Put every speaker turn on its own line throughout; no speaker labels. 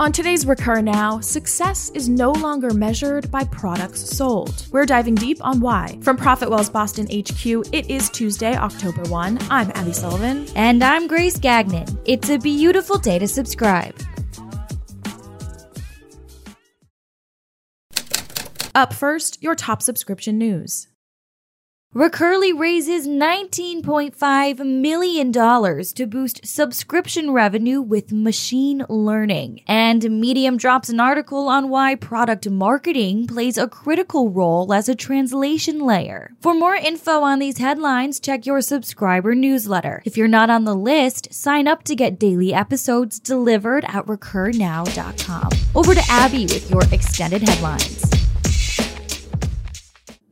On today's Recur Now, success is no longer measured by products sold. We're diving deep on why. From ProfitWell's Boston HQ, it is Tuesday, October 1. I'm Abby Sullivan.
And I'm Grace Gagnon. It's a beautiful day to subscribe.
Up first, your top subscription news.
Recurly raises $19.5 million to boost subscription revenue with machine learning. And Medium drops an article on why product marketing plays a critical role as a translation layer. For more info on these headlines, check your subscriber newsletter. If you're not on the list, sign up to get daily episodes delivered at recurnow.com. Over to Abby with your extended headlines.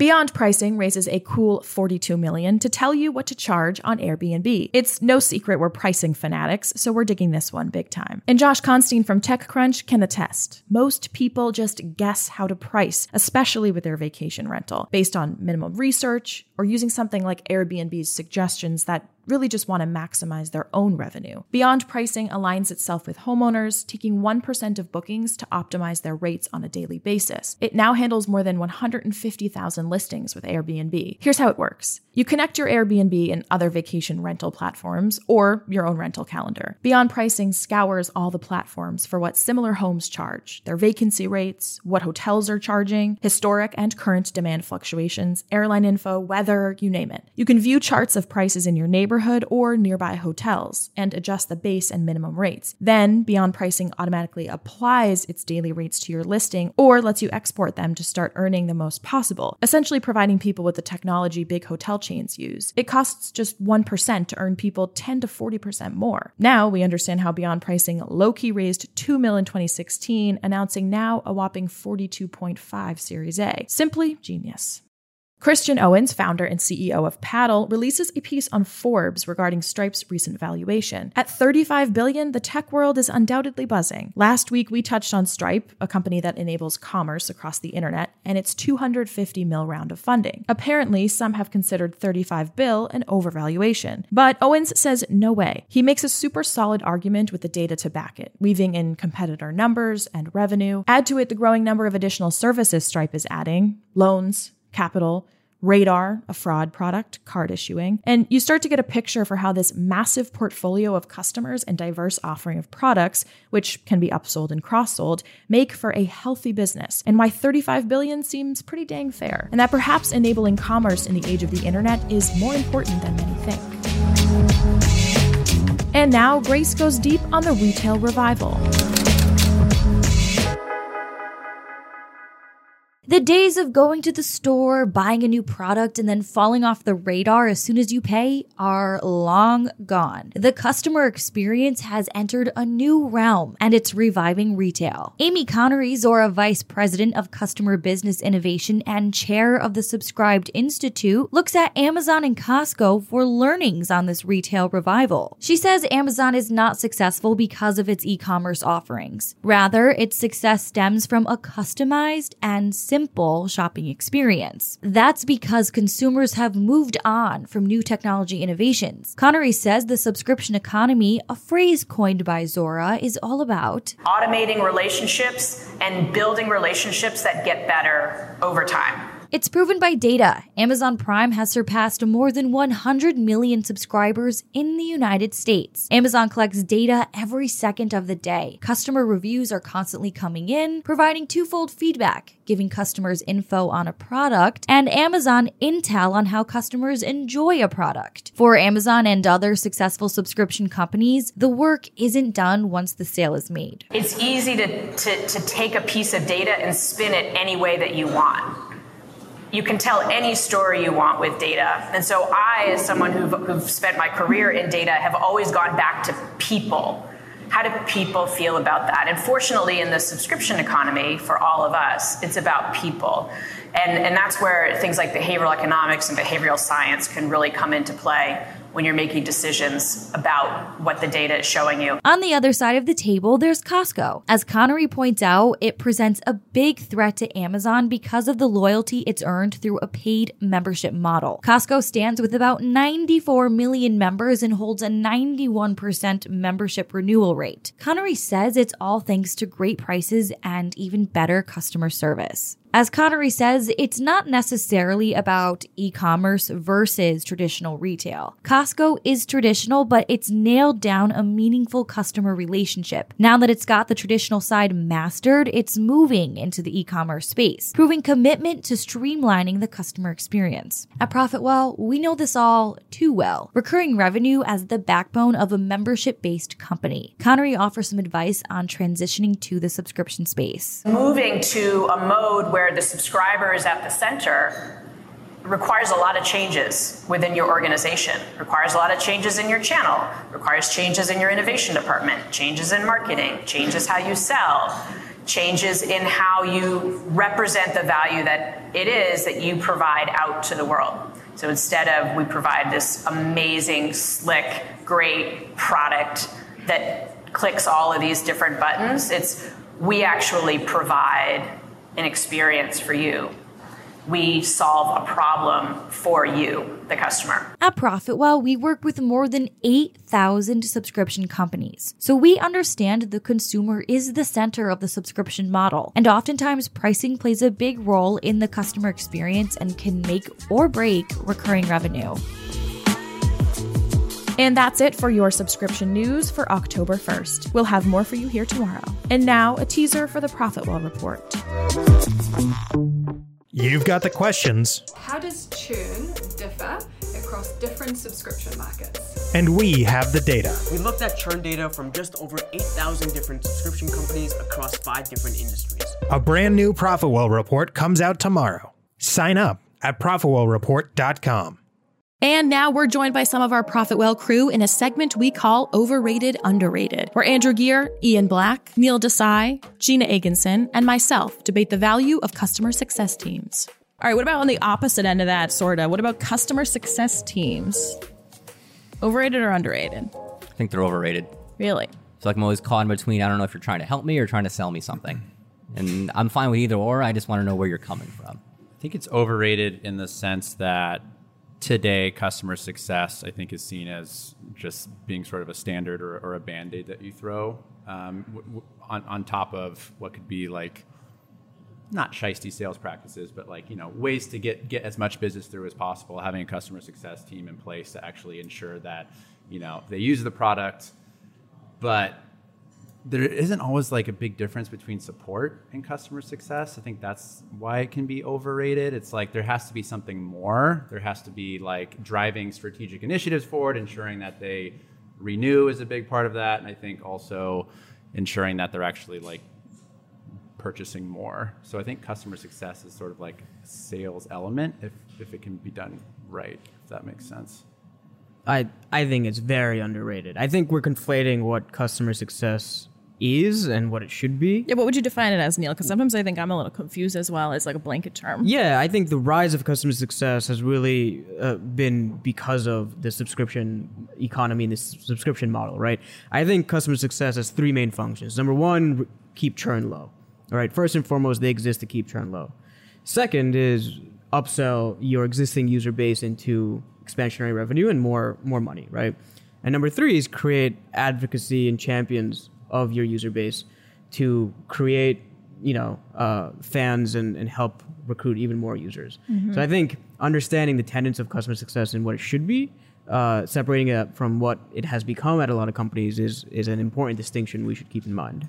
Beyond Pricing raises a cool 42 million to tell you what to charge on Airbnb. It's no secret we're pricing fanatics, so we're digging this one big time. And Josh Constine from TechCrunch can attest. Most people just guess how to price, especially with their vacation rental, based on minimum research or using something like Airbnb's suggestions that really just want to maximize their own revenue. Beyond Pricing aligns itself with homeowners, taking 1% of bookings to optimize their rates on a daily basis. It now handles more than 150,000 listings with Airbnb. Here's how it works you connect your Airbnb and other vacation rental platforms or your own rental calendar. Beyond Pricing scours all the platforms for what similar homes charge, their vacancy rates, what hotels are charging, historic and current demand fluctuations, airline info, weather, you name it. You can view charts of prices in your neighborhood or nearby hotels and adjust the base and minimum rates. Then, Beyond Pricing automatically applies its daily rates to your listing or lets you export them to start earning the most possible, essentially providing people with the technology big hotel chains use. It costs just 1% to earn people 10 to 40% more. Now we understand how Beyond Pricing low key raised 2 mil in 2016, announcing now a whopping 42.5 Series A. Simply genius. Christian Owens, founder and CEO of Paddle, releases a piece on Forbes regarding Stripe's recent valuation. At 35 billion, the tech world is undoubtedly buzzing. Last week we touched on Stripe, a company that enables commerce across the internet, and its 250 mil round of funding. Apparently, some have considered 35 bill an overvaluation, but Owens says no way. He makes a super solid argument with the data to back it, weaving in competitor numbers and revenue. Add to it the growing number of additional services Stripe is adding, loans, capital, Radar, a fraud product, card issuing. And you start to get a picture for how this massive portfolio of customers and diverse offering of products, which can be upsold and cross-sold, make for a healthy business and why 35 billion seems pretty dang fair. And that perhaps enabling commerce in the age of the internet is more important than many think. And now Grace goes deep on the retail revival.
The days of going to the store, buying a new product, and then falling off the radar as soon as you pay are long gone. The customer experience has entered a new realm and it's reviving retail. Amy Konary, Zuora Vice President of Customer Business Innovation and Chair of the Subscribed Institute, looks at Amazon and Costco for learnings on this retail revival. She says Amazon is not successful because of its e commerce offerings. Rather, its success stems from a customized and simple simple shopping experience. That's because consumers have moved on from new technology innovations. Konary says the subscription economy, a phrase coined by Zuora, is all about
automating relationships and building relationships that get better over time.
It's proven by data. Amazon Prime has surpassed more than 100 million subscribers in the United States. Amazon collects data every second of the day. Customer reviews are constantly coming in, providing twofold feedback, giving customers info on a product, and Amazon intel on how customers enjoy a product. For Amazon and other successful subscription companies, the work isn't done once the sale is made.
It's easy to, to, to take a piece of data and spin it any way that you want you can tell any story you want with data. And so I, as someone who've, who've spent my career in data, have always gone back to people. How do people feel about that? And fortunately, in the subscription economy, for all of us, it's about people. And, and that's where things like behavioral economics and behavioral science can really come into play. When you're making decisions about what the data is showing you.
On the other side of the table, there's Costco. As Konary points out, it presents a big threat to Amazon because of the loyalty it's earned through a paid membership model. Costco stands with about 94 million members and holds a 91% membership renewal rate. Konary says it's all thanks to great prices and even better customer service. As Konary says, it's not necessarily about e commerce versus traditional retail. Costco is traditional, but it's nailed down a meaningful customer relationship. Now that it's got the traditional side mastered, it's moving into the e commerce space, proving commitment to streamlining the customer experience. At Profitwell, we know this all too well. Recurring revenue as the backbone of a membership based company. Konary offers some advice on transitioning to the subscription space.
Moving to a mode where where the subscriber is at the center requires a lot of changes within your organization requires a lot of changes in your channel requires changes in your innovation department changes in marketing changes how you sell changes in how you represent the value that it is that you provide out to the world. So instead of we provide this amazing slick great product that clicks all of these different buttons it's we actually provide an experience for you. We solve a problem for you, the customer.
At Profitwell, we work with more than 8,000 subscription companies. So we understand the consumer is the center of the subscription model. And oftentimes, pricing plays a big role in the customer experience and can make or break recurring revenue.
And that's it for your subscription news for October 1st. We'll have more for you here tomorrow. And now, a teaser for the Profitwell Report.
You've got the questions.
How does churn differ across different subscription markets?
And we have the data.
We looked at churn data from just over 8,000 different subscription companies across five different industries.
A brand new Profitwell report comes out tomorrow. Sign up at ProfitwellReport.com.
And now we're joined by some of our Profitwell crew in a segment we call Overrated Underrated, where Andrew Gear, Ian Black, Neil Desai, Gina Agenson, and myself debate the value of customer success teams. All right, what about on the opposite end of that, sorta? What about customer success teams? Overrated or underrated?
I think they're overrated.
Really?
So like I'm always caught in between. I don't know if you're trying to help me or trying to sell me something, and I'm fine with either or. I just want to know where you're coming from.
I think it's overrated in the sense that today customer success i think is seen as just being sort of a standard or, or a band-aid that you throw um, w- w- on, on top of what could be like not shisty sales practices but like you know ways to get get as much business through as possible having a customer success team in place to actually ensure that you know they use the product but there isn't always like a big difference between support and customer success. I think that's why it can be overrated. It's like there has to be something more. There has to be like driving strategic initiatives forward, ensuring that they renew is a big part of that. And I think also ensuring that they're actually like purchasing more. So I think customer success is sort of like a sales element if, if it can be done right, if that makes sense.
I I think it's very underrated. I think we're conflating what customer success is and what it should be.
Yeah, what would you define it as, Neil? Because sometimes I think I'm a little confused as well It's like a blanket term.
Yeah, I think the rise of customer success has really uh, been because of the subscription economy and the subscription model, right? I think customer success has three main functions. Number one, keep churn low. All right, first and foremost, they exist to keep churn low. Second is upsell your existing user base into expansionary revenue and more more money, right? And number three is create advocacy and champions of your user base to create, you know, uh, fans and, and help recruit even more users. So I think understanding the tenets of customer success and what it should be, uh, separating it from what it has become at a lot of companies is is an important distinction we should keep in mind.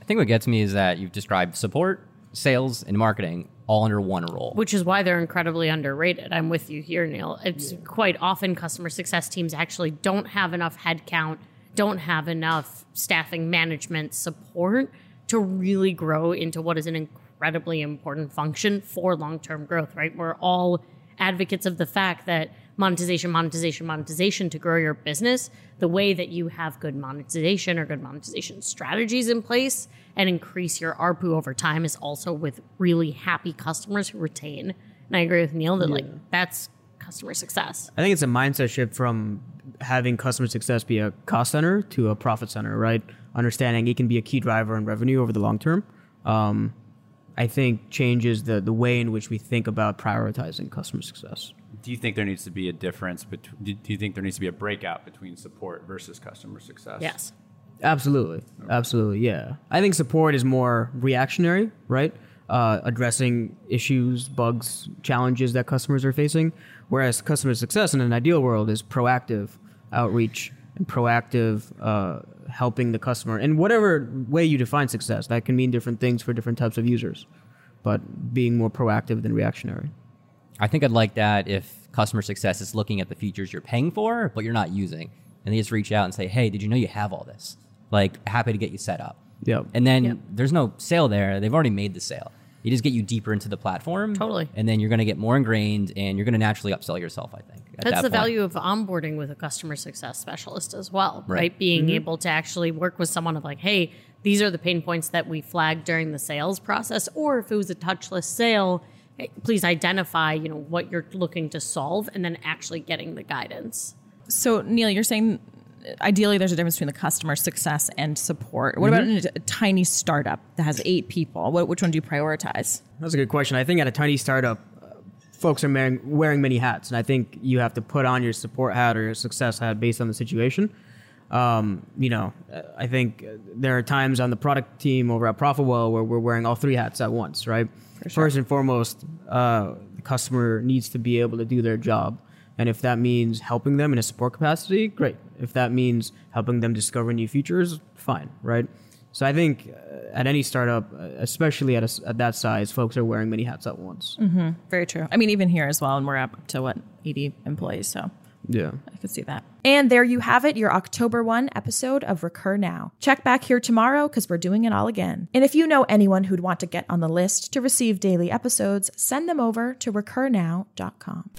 I think what gets me is that you've described support, sales, and marketing all under one role.
which is why they're incredibly underrated. I'm with you here, Neil. It's quite often customer success teams actually don't have enough headcount, don't have enough staffing management support to really grow into what is an incredibly important function for long term growth, right? We're all advocates of the fact that monetization, monetization, monetization to grow your business, the way that you have good monetization or good monetization strategies in place and increase your ARPU over time is also with really happy customers who retain. And I agree with Neil that like that's customer success.
I think it's a mindset shift from having customer success be a cost center to a profit center, right? Understanding it can be a key driver in revenue over the long term. Um, I think changes the the way in which we think about prioritizing customer success.
Do you think there needs to be a difference between? Do do you think there needs to be a breakout between support versus customer success?
Yes.
Absolutely, absolutely, yeah. I think support is more reactionary, right? Uh, addressing issues, bugs, challenges that customers are facing, whereas customer success in an ideal world is proactive outreach and proactive uh, helping the customer in whatever way you define success. That can mean different things for different types of users, but being more proactive than reactionary.
I think I'd like that if customer success is looking at the features you're paying for, but you're not using. And they just reach out and say, hey, did you know you have all this? Like, happy to get you set up.
Yep.
And then
Yep.
there's no sale there. They've already made the sale. You just get you deeper into the platform.
Totally.
And then you're going to get more ingrained and you're going to naturally upsell yourself, I think.
That's
that
the
point.
value of onboarding with a customer success specialist as well, right?
Right.
Being mm-hmm. able to actually work with someone of like, hey, these are the pain points that we flagged during the sales process, or if it was a touchless sale, hey, please identify, you know, what you're looking to solve, and then actually getting the guidance.
So, Neil, you're saying ideally there's a difference between the customer success and support. What about in a, a tiny startup that has eight people? What, which one do you prioritize?
That's a good question. I think at a tiny startup, uh, folks are wearing, wearing many hats, and I think you have to put on your support hat or your success hat based on the situation. Um, you know, I think there are times on the product team over at Profitwell where we're wearing all three hats at once, right? First and foremost, uh, the customer needs to be able to do their job. And if that means helping them in a support capacity, great. If that means helping them discover new features, fine, right? So I think uh, at any startup, uh, especially at, a at that size, folks are wearing many hats at once.
Very true. I mean, even here as well, and we're up to what, 80 employees. So
Yeah.
I could see that. And there you have it, your October 1 episode of Recur Now. Check back here tomorrow because we're doing it all again. And if you know anyone who'd want to get on the list to receive daily episodes, send them over to recurnow.com.